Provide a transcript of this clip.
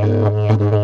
Thank ờ, you.